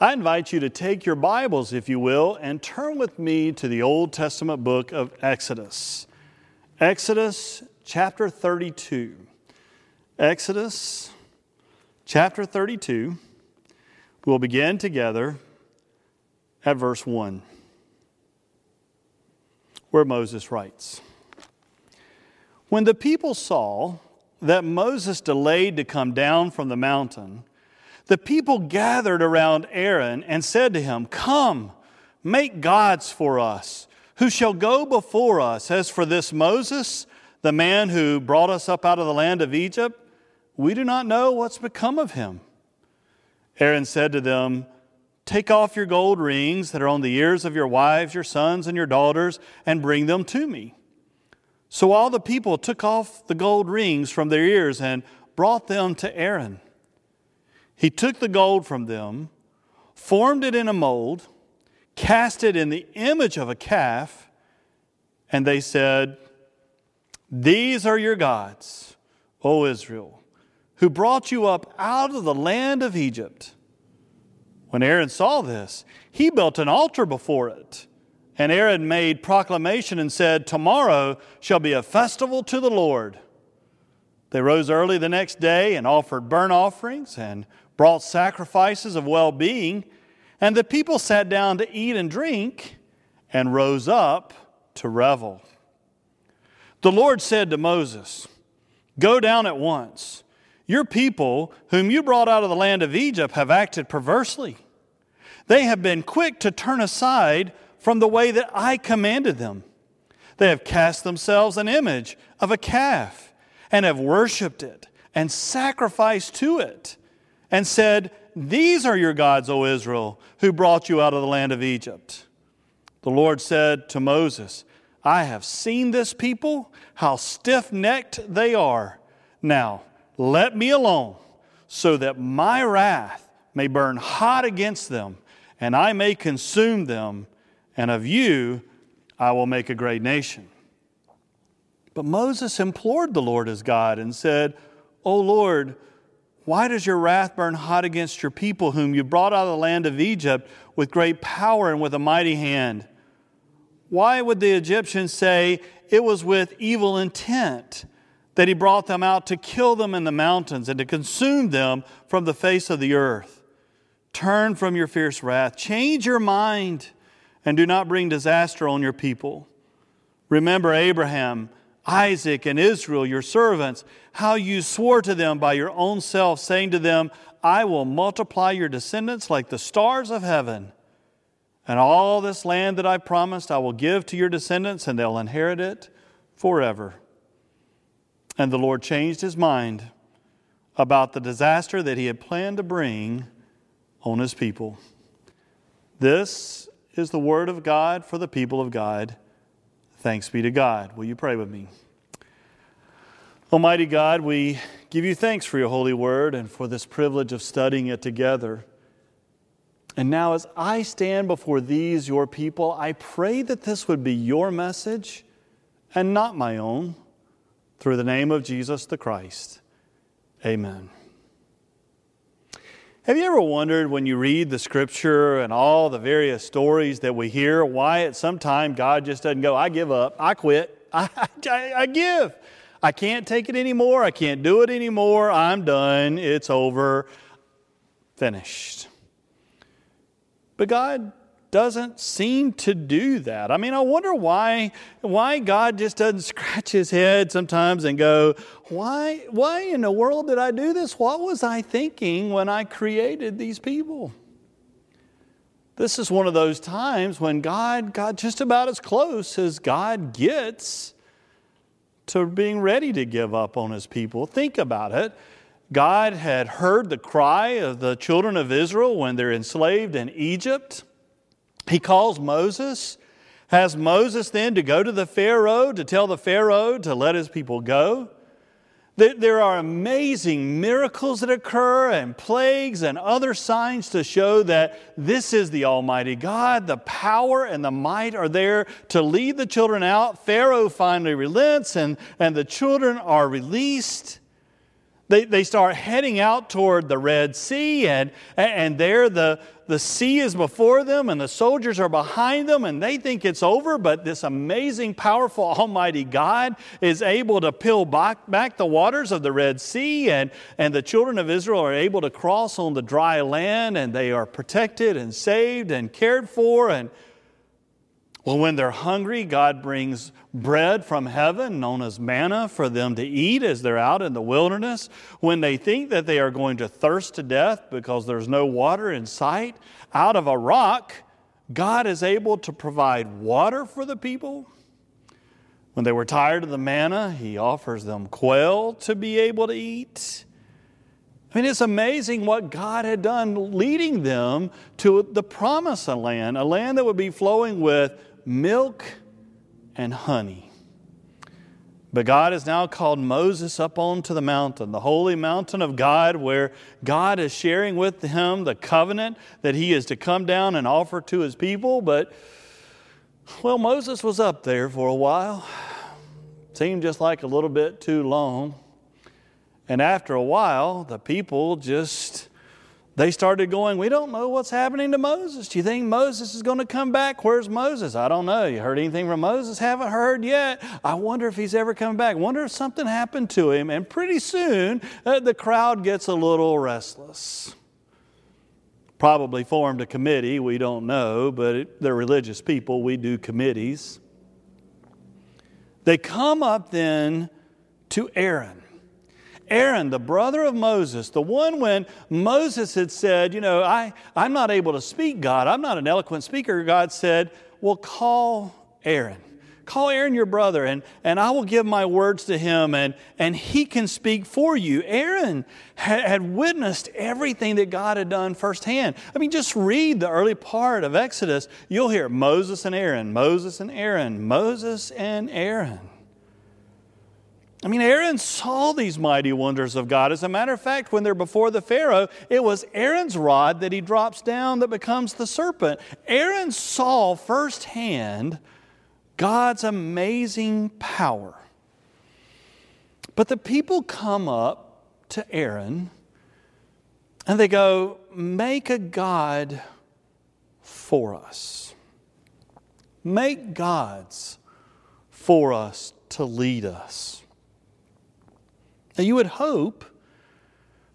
I invite you to take your Bibles, if you will, and turn with me to the Old Testament book of Exodus. Exodus chapter 32. Exodus chapter 32. We'll begin together at verse 1, where Moses writes When the people saw that Moses delayed to come down from the mountain, the people gathered around Aaron and said to him, Come, make gods for us, who shall go before us. As for this Moses, the man who brought us up out of the land of Egypt, we do not know what's become of him. Aaron said to them, Take off your gold rings that are on the ears of your wives, your sons, and your daughters, and bring them to me. So all the people took off the gold rings from their ears and brought them to Aaron. He took the gold from them, formed it in a mold, cast it in the image of a calf, and they said, These are your gods, O Israel, who brought you up out of the land of Egypt. When Aaron saw this, he built an altar before it. And Aaron made proclamation and said, Tomorrow shall be a festival to the Lord. They rose early the next day and offered burnt offerings and brought sacrifices of well being, and the people sat down to eat and drink and rose up to revel. The Lord said to Moses, Go down at once. Your people, whom you brought out of the land of Egypt, have acted perversely. They have been quick to turn aside from the way that I commanded them. They have cast themselves an image of a calf and have worshiped it and sacrificed to it and said, These are your gods, O Israel, who brought you out of the land of Egypt. The Lord said to Moses, I have seen this people, how stiff necked they are. Now, let me alone, so that my wrath may burn hot against them, and I may consume them, and of you I will make a great nation. But Moses implored the Lord his God and said, O Lord, why does your wrath burn hot against your people, whom you brought out of the land of Egypt with great power and with a mighty hand? Why would the Egyptians say it was with evil intent that he brought them out to kill them in the mountains and to consume them from the face of the earth? Turn from your fierce wrath, change your mind, and do not bring disaster on your people. Remember Abraham Isaac and Israel, your servants, how you swore to them by your own self, saying to them, I will multiply your descendants like the stars of heaven. And all this land that I promised I will give to your descendants, and they'll inherit it forever. And the Lord changed his mind about the disaster that he had planned to bring on his people. This is the word of God for the people of God. Thanks be to God. Will you pray with me? Almighty God, we give you thanks for your holy word and for this privilege of studying it together. And now, as I stand before these, your people, I pray that this would be your message and not my own, through the name of Jesus the Christ. Amen. Have you ever wondered when you read the scripture and all the various stories that we hear why at some time God just doesn't go, I give up, I quit, I, I, I give. I can't take it anymore, I can't do it anymore, I'm done, it's over, finished. But God doesn't seem to do that. I mean, I wonder why, why God just doesn't scratch his head sometimes and go, why, why in the world did I do this? What was I thinking when I created these people? This is one of those times when God got just about as close as God gets to being ready to give up on his people. Think about it. God had heard the cry of the children of Israel when they're enslaved in Egypt. He calls Moses, has Moses then to go to the Pharaoh to tell the Pharaoh to let his people go. There are amazing miracles that occur and plagues and other signs to show that this is the Almighty God. The power and the might are there to lead the children out. Pharaoh finally relents and, and the children are released. They, they start heading out toward the Red Sea, and, and there the, the sea is before them, and the soldiers are behind them, and they think it's over. But this amazing, powerful, almighty God is able to peel back, back the waters of the Red Sea, and, and the children of Israel are able to cross on the dry land, and they are protected and saved and cared for. And well, when they're hungry, God brings bread from heaven, known as manna, for them to eat as they're out in the wilderness. When they think that they are going to thirst to death because there's no water in sight, out of a rock, God is able to provide water for the people. When they were tired of the manna, He offers them quail to be able to eat. I mean, it's amazing what God had done leading them to the promised land, a land that would be flowing with milk and honey. But God has now called Moses up onto the mountain, the holy mountain of God, where God is sharing with him the covenant that he is to come down and offer to his people. But, well, Moses was up there for a while. Seemed just like a little bit too long. And after a while, the people just they started going, We don't know what's happening to Moses. Do you think Moses is going to come back? Where's Moses? I don't know. You heard anything from Moses? Haven't heard yet. I wonder if he's ever coming back. Wonder if something happened to him. And pretty soon, uh, the crowd gets a little restless. Probably formed a committee. We don't know, but it, they're religious people. We do committees. They come up then to Aaron. Aaron, the brother of Moses, the one when Moses had said, You know, I, I'm not able to speak, God. I'm not an eloquent speaker. God said, Well, call Aaron. Call Aaron your brother, and, and I will give my words to him, and, and he can speak for you. Aaron had, had witnessed everything that God had done firsthand. I mean, just read the early part of Exodus. You'll hear Moses and Aaron, Moses and Aaron, Moses and Aaron. I mean, Aaron saw these mighty wonders of God. As a matter of fact, when they're before the Pharaoh, it was Aaron's rod that he drops down that becomes the serpent. Aaron saw firsthand God's amazing power. But the people come up to Aaron and they go, Make a God for us. Make gods for us to lead us. Now, you would hope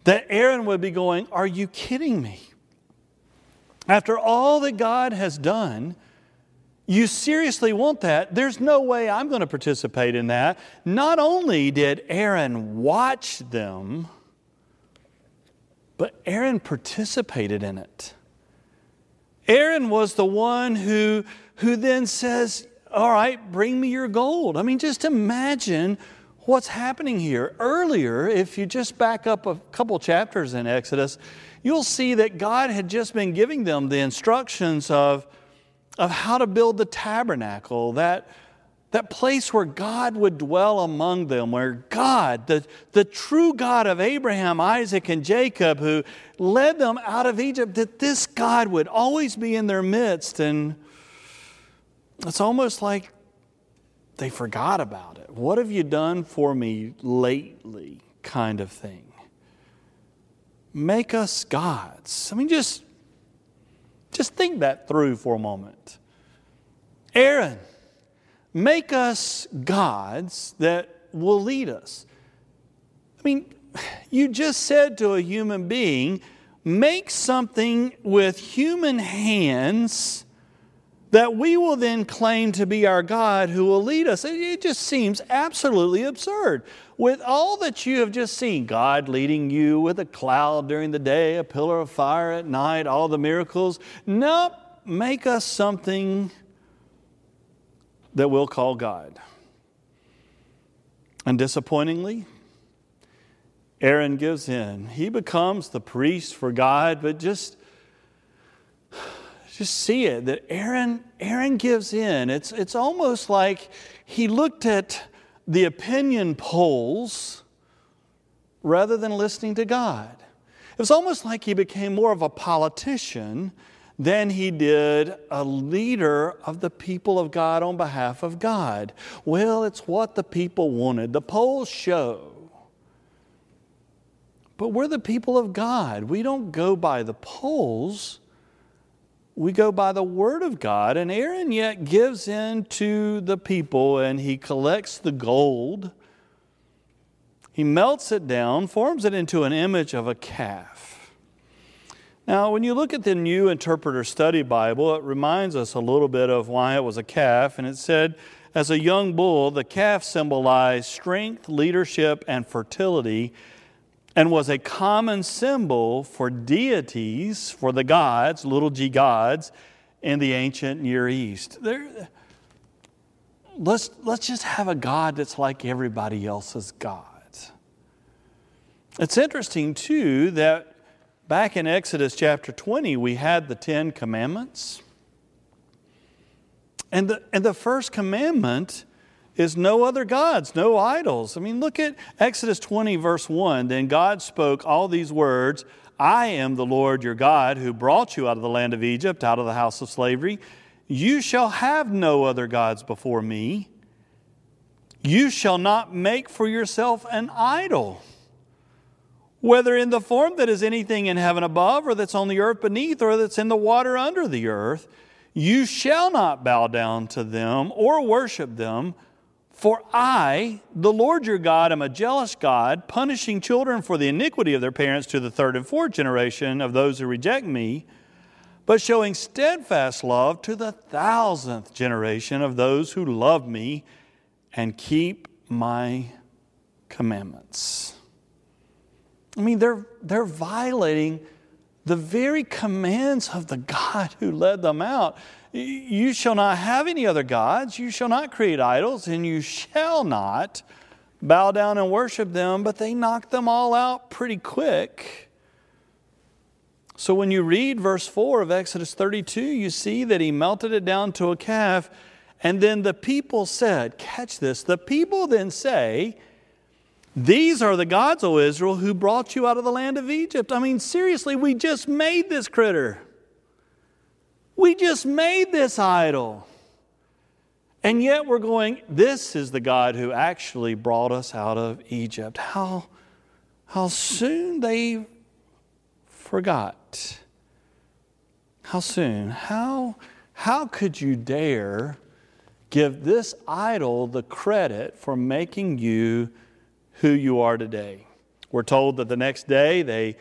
that Aaron would be going, Are you kidding me? After all that God has done, you seriously want that? There's no way I'm going to participate in that. Not only did Aaron watch them, but Aaron participated in it. Aaron was the one who, who then says, All right, bring me your gold. I mean, just imagine what's happening here. Earlier, if you just back up a couple chapters in Exodus, you'll see that God had just been giving them the instructions of, of how to build the tabernacle, that, that place where God would dwell among them, where God, the, the true God of Abraham, Isaac, and Jacob, who led them out of Egypt, that this God would always be in their midst. And it's almost like they forgot about it. What have you done for me lately? kind of thing. Make us gods. I mean, just, just think that through for a moment. Aaron, make us gods that will lead us. I mean, you just said to a human being, make something with human hands that we will then claim to be our God who will lead us. It just seems absolutely absurd. With all that you have just seen, God leading you with a cloud during the day, a pillar of fire at night, all the miracles, nope, make us something that we'll call God. And disappointingly, Aaron gives in. He becomes the priest for God, but just just see it that Aaron, Aaron gives in. It's, it's almost like he looked at the opinion polls rather than listening to God. It was almost like he became more of a politician than he did a leader of the people of God on behalf of God. Well, it's what the people wanted. The polls show But we're the people of God. We don't go by the polls, we go by the word of God. And Aaron yet gives in to the people and he collects the gold. He melts it down, forms it into an image of a calf. Now, when you look at the New Interpreter Study Bible, it reminds us a little bit of why it was a calf. And it said, as a young bull, the calf symbolized strength, leadership, and fertility and was a common symbol for deities, for the gods, little g gods, in the ancient Near East. There, let's, let's just have a God that's like everybody else's gods. It's interesting, too, that back in Exodus chapter 20, we had the Ten Commandments. And the, and the first commandment is no other gods, no idols. I mean, look at Exodus 20, verse 1. Then God spoke all these words I am the Lord your God who brought you out of the land of Egypt, out of the house of slavery. You shall have no other gods before me. You shall not make for yourself an idol, whether in the form that is anything in heaven above, or that's on the earth beneath, or that's in the water under the earth. You shall not bow down to them or worship them. For I, the Lord your God, am a jealous God, punishing children for the iniquity of their parents to the third and fourth generation of those who reject me, but showing steadfast love to the thousandth generation of those who love me and keep my commandments. I mean, they're, they're violating the very commands of the God who led them out. You shall not have any other gods, you shall not create idols, and you shall not bow down and worship them, but they knocked them all out pretty quick. So when you read verse 4 of Exodus 32, you see that he melted it down to a calf. And then the people said, Catch this, the people then say, These are the gods, O Israel, who brought you out of the land of Egypt. I mean, seriously, we just made this critter. We just made this idol. And yet we're going, this is the God who actually brought us out of Egypt. How, how soon they forgot. How soon? How, how could you dare give this idol the credit for making you who you are today? We're told that the next day they,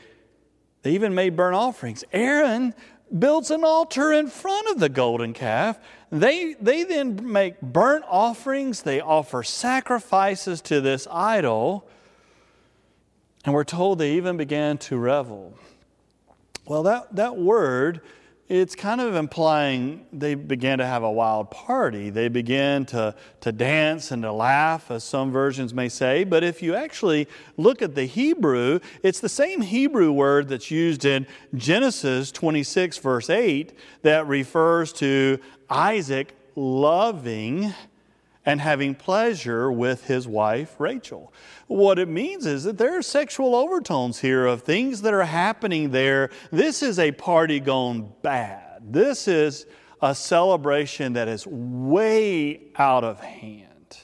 they even made burnt offerings. Aaron builds an altar in front of the golden calf. They, they then make burnt offerings, they offer sacrifices to this idol, and we're told they even began to revel. Well, that, that word it's kind of implying they began to have a wild party. They began to, to dance and to laugh, as some versions may say. But if you actually look at the Hebrew, it's the same Hebrew word that's used in Genesis 26, verse 8, that refers to Isaac loving and having pleasure with his wife Rachel. What it means is that there are sexual overtones here of things that are happening there. This is a party gone bad. This is a celebration that is way out of hand.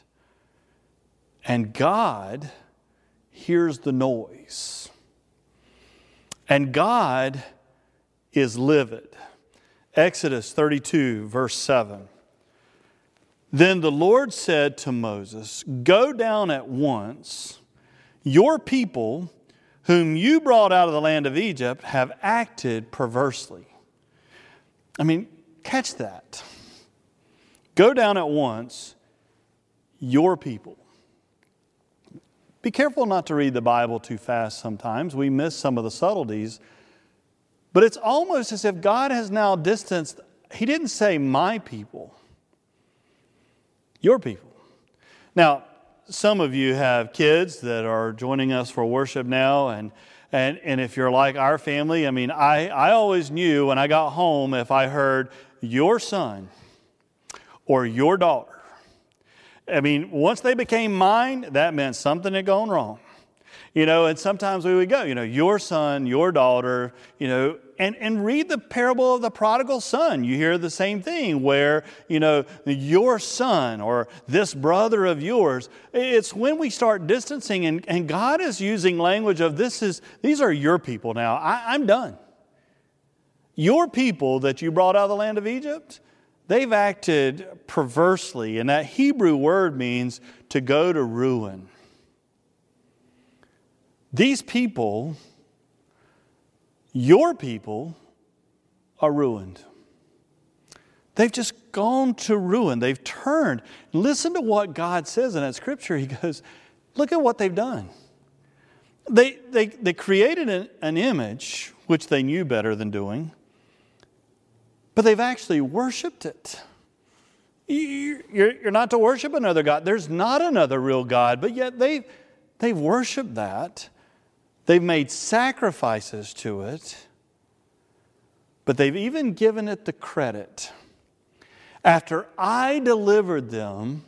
And God hears the noise. And God is livid. Exodus 32, verse 7. Then the Lord said to Moses, Go down at once. Your people, whom you brought out of the land of Egypt, have acted perversely. I mean, catch that. Go down at once, your people. Be careful not to read the Bible too fast sometimes. We miss some of the subtleties. But it's almost as if God has now distanced, He didn't say my people. Your people. Now, some of you have kids that are joining us for worship now, and, and, and if you're like our family, I mean, I, I always knew when I got home if I heard your son or your daughter. I mean, once they became mine, that meant something had gone wrong. You know, and sometimes we would go, you know, your son, your daughter, you know, and, and read the parable of the prodigal son. You hear the same thing where, you know, your son or this brother of yours. It's when we start distancing, and, and God is using language of this is, these are your people now. I, I'm done. Your people that you brought out of the land of Egypt, they've acted perversely. And that Hebrew word means to go to ruin. These people, your people, are ruined. They've just gone to ruin. They've turned. Listen to what God says in that scripture. He goes, Look at what they've done. They, they, they created an, an image, which they knew better than doing, but they've actually worshiped it. You're, not to worship another God. There's not another real God, but yet they've, they've worshiped that. They've made sacrifices to it, but they've even given it the credit. After I delivered them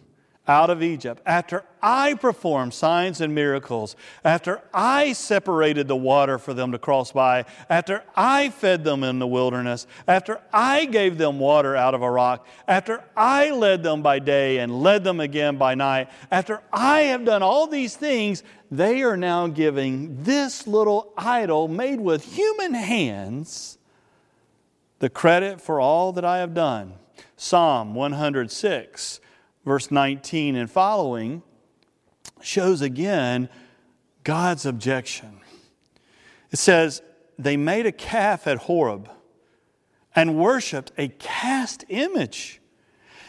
out of Egypt, after I performed signs and miracles, after I separated the water for them to cross by, after I fed them in the wilderness, after I gave them water out of a rock, after I led them by day and led them again by night, after I have done all these things, they are now giving this little idol made with human hands the credit for all that I have done. Psalm 106 verse 19 and following, shows again God's objection. It says, They made a calf at Horeb and worshiped a cast image.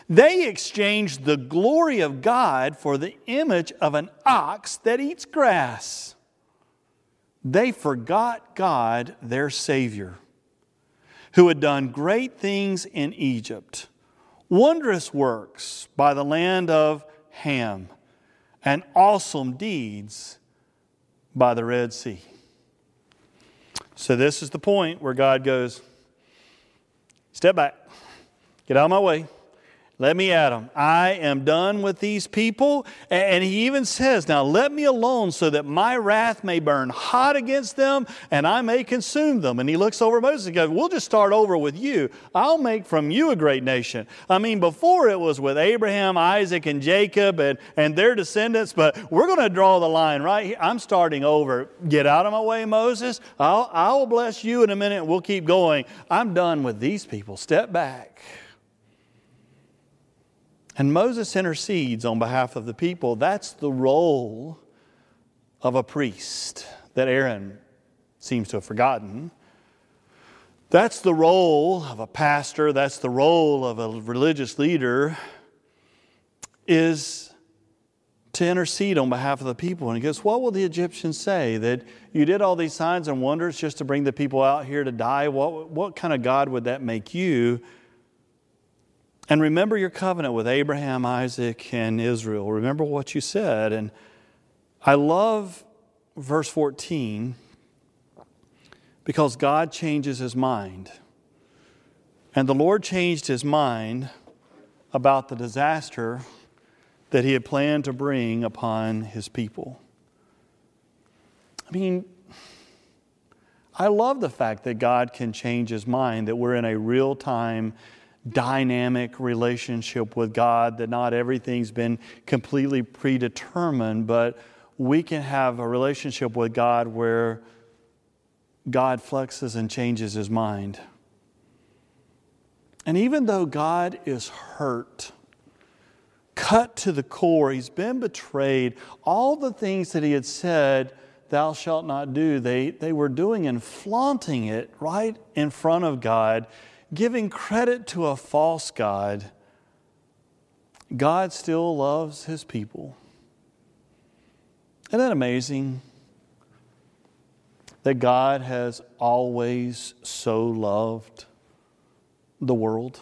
They exchanged the glory of God for the image of an ox that eats grass. They forgot God, their Savior, who had done great things in Egypt wondrous works by the land of Ham, and awesome deeds by the Red Sea. So, this is the point where God goes, Step back, get out of my way. Let me at them. I am done with these people. And he even says, Now let me alone so that my wrath may burn hot against them and I may consume them. And he looks over Moses and goes, We'll just start over with you. I'll make from you a great nation. I mean, before it was with Abraham, Isaac, and Jacob and, and their descendants, but we're going to draw the line right here. I'm starting over. Get out of my way, Moses. I'll, I'll bless you in a minute and we'll keep going. I'm done with these people. Step back. And Moses intercedes on behalf of the people. That's the role of a priest that Aaron seems to have forgotten. That's the role of a pastor, that's the role of a religious leader, is to intercede on behalf of the people. And he goes, What will the Egyptians say? That you did all these signs and wonders just to bring the people out here to die? What, what kind of God would that make you? And remember your covenant with Abraham, Isaac, and Israel. Remember what you said. And I love verse 14 because God changes his mind. And the Lord changed his mind about the disaster that he had planned to bring upon his people. I mean, I love the fact that God can change his mind, that we're in a real time dynamic relationship with God, that not everything's been completely predetermined, but we can have a relationship with God where God flexes and changes his mind. And even though God is hurt, cut to the core, he's been betrayed, all the things that he had said, thou shalt not do, they, they were doing and flaunting it right in front of God giving credit to a false God, God still loves his people. Isn't that amazing? That God has always so loved the world.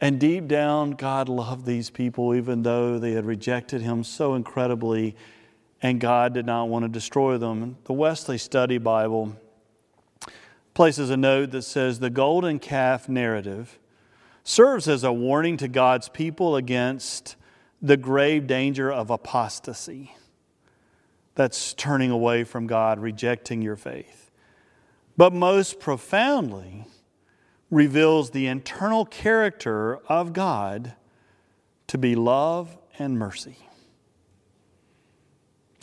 And deep down, God loved these people even though they had rejected Him so incredibly, and God did not want to destroy them. The Wesley Study Bible places a note that says the golden calf narrative serves as a warning to God's people against the grave danger of apostasy. that's turning away from God, rejecting your faith. But most profoundly, reveals the internal character of God to be love and mercy.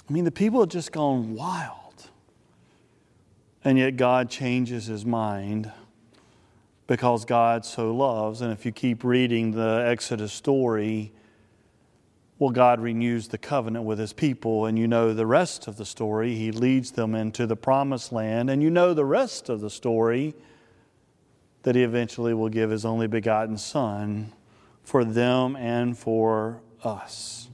I mean, the people had just gone wild. And yet God changes his mind because God so loves. And if you keep reading the Exodus story, well, God renews the covenant with his people, and you know the rest of the story. He leads them into the promised land, and you know the rest of the story that he eventually will give his only begotten Son for them and for us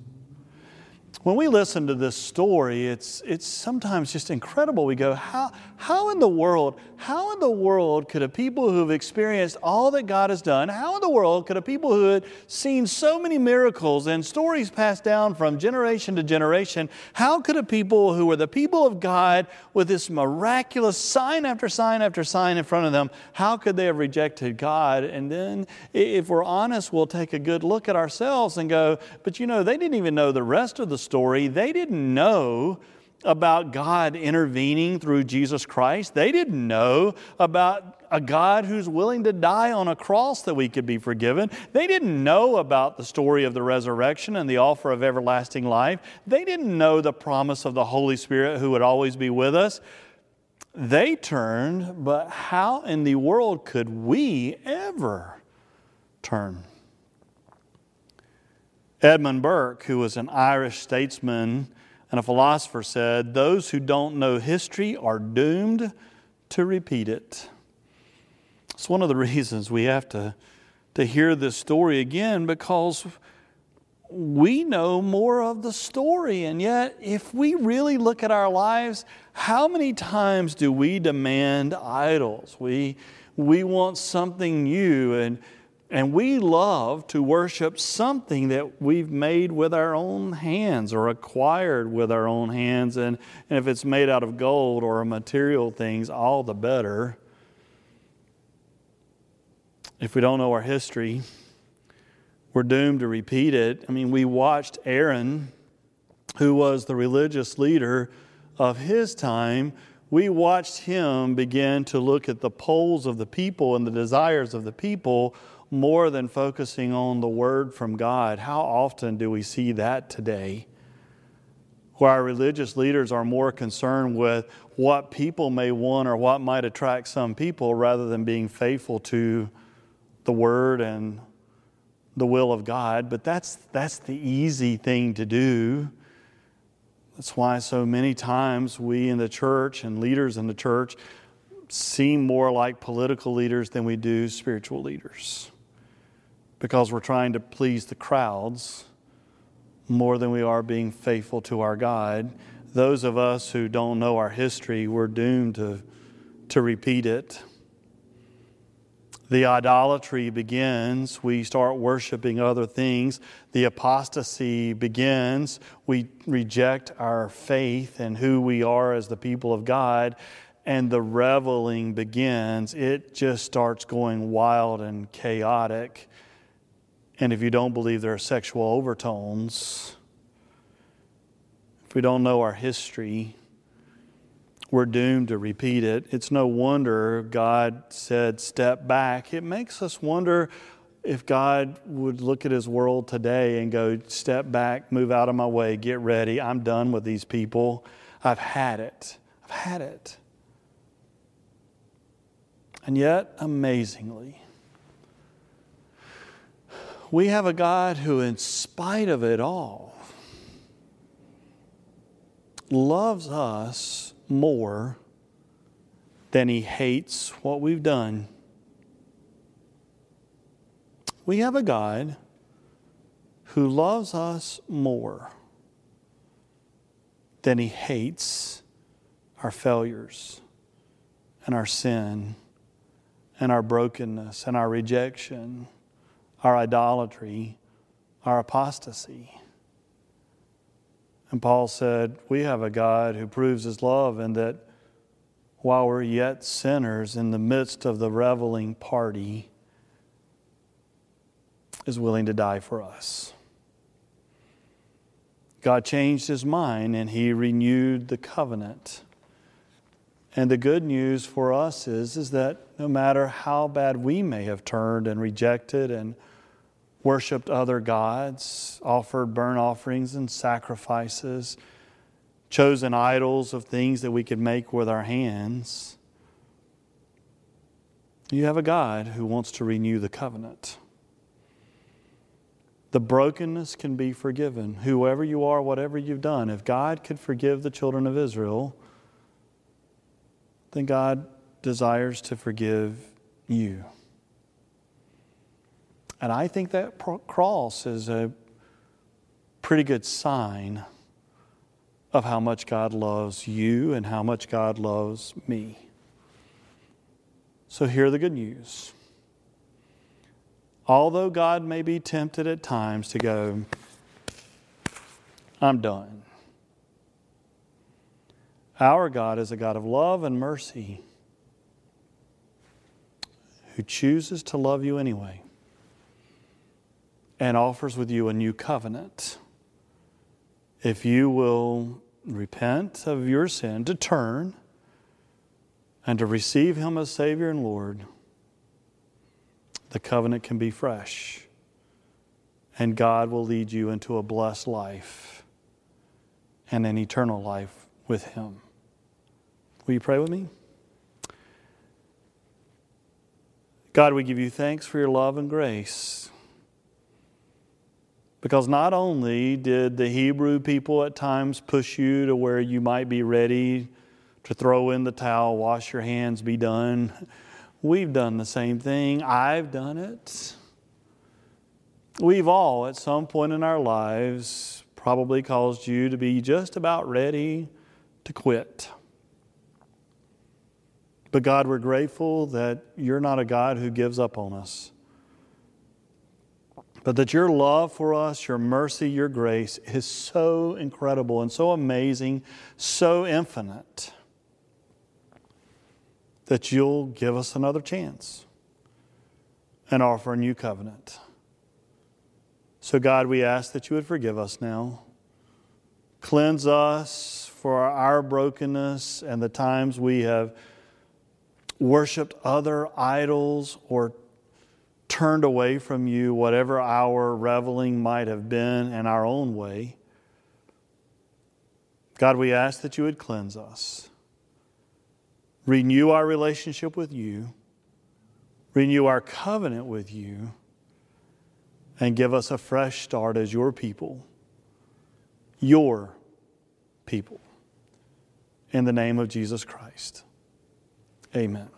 when we listen to this story, it's, it's sometimes just incredible. We go, how, how in the world, how in the world could a people who've experienced all that God has done, how in the world could a people who had seen so many miracles and stories passed down from generation to generation, how could a people who were the people of God with this miraculous sign after sign after sign in front of them, how could they have rejected God? And then, if we're honest, we'll take a good look at ourselves and go, but you know, they didn't even know the rest of the story story, they didn't know about God intervening through Jesus Christ. They didn't know about a God who's willing to die on a cross that we could be forgiven. They didn't know about the story of the resurrection and the offer of everlasting life. They didn't know the promise of the Holy Spirit who would always be with us. They turned, but how in the world could we ever turn? Edmund Burke, who was an Irish statesman and a philosopher, said, Those who don't know history are doomed to repeat it. It's one of the reasons we have to, to hear this story again because we know more of the story. And yet, if we really look at our lives, how many times do we demand idols? We, we want something new and and we love to worship something that we've made with our own hands or acquired with our own hands. And, and if it's made out of gold or material things, all the better. If we don't know our history, we're doomed to repeat it. I mean, we watched Aaron, who was the religious leader of his time, we watched him begin to look at the polls of the people and the desires of the people more than focusing on the word from God. How often do we see that today? Where our religious leaders are more concerned with what people may want or what might attract some people rather than being faithful to the word and the will of God. But that's, that's the easy thing to do. That's why so many times we in the church and leaders in the church seem more like political leaders than we do spiritual leaders because we're trying to please the crowds more than we are being faithful to our God. Those of us who don't know our history, we're doomed to, to repeat it. The idolatry begins. We start worshiping other things. The apostasy begins. We reject our faith and who we are as the people of God. And the reveling begins. It just starts going wild and chaotic. And if you don't believe there are sexual overtones, if we don't know our history, we're doomed to repeat it. It's no wonder God said, step back. It makes us wonder if God would look at his world today and go, step back, move out of my way, get ready. I'm done with these people. I've had it. I've had it. And yet, amazingly, we have a God who, in spite of it all, loves us more than he hates what we've done. We have a God who loves us more than he hates our failures and our sin and our brokenness and our rejection our idolatry, our apostasy. And Paul said, We have a God who proves his love, and that while we're yet sinners in the midst of the reveling party, is willing to die for us. God changed his mind and he renewed the covenant. And the good news for us is, is that no matter how bad we may have turned and rejected and worshiped other gods, offered burnt offerings and sacrifices, chosen idols of things that we could make with our hands, you have a God who wants to renew the covenant. The brokenness can be forgiven. Whoever you are, whatever you've done, if God could forgive the children of Israel, then God desires to forgive you. And I think that cross is a pretty good sign of how much God loves you and how much God loves me. So, hear the good news. Although God may be tempted at times to go, I'm done. Our God is a God of love and mercy who chooses to love you anyway and offers with you a new covenant. If you will repent of your sin, to turn, and to receive Him as Savior and Lord, the covenant can be fresh. And God will lead you into a blessed life and an eternal life with Him. Will you pray with me? God, we give you thanks for your love and grace. Because not only did the Hebrew people at times push you to where you might be ready to throw in the towel, wash your hands, be done We've done the same thing. I've done it. We've all, at some point in our lives, probably caused you to be just about ready to quit. But God, we're grateful that you're not a God who gives up on us, but that your love for us, your mercy, your grace is so incredible and so amazing, so infinite that you'll give us another chance and offer a new covenant. So, God, we ask that you would forgive us now. Cleanse us for our brokenness and the times we have worshiped other idols or turned away from you, whatever our reveling might have been in our own way. God, we ask that you would cleanse us renew our relationship with you, renew our covenant with you, and give us a fresh start as your people. Your people. In the name of Jesus Christ. Amen.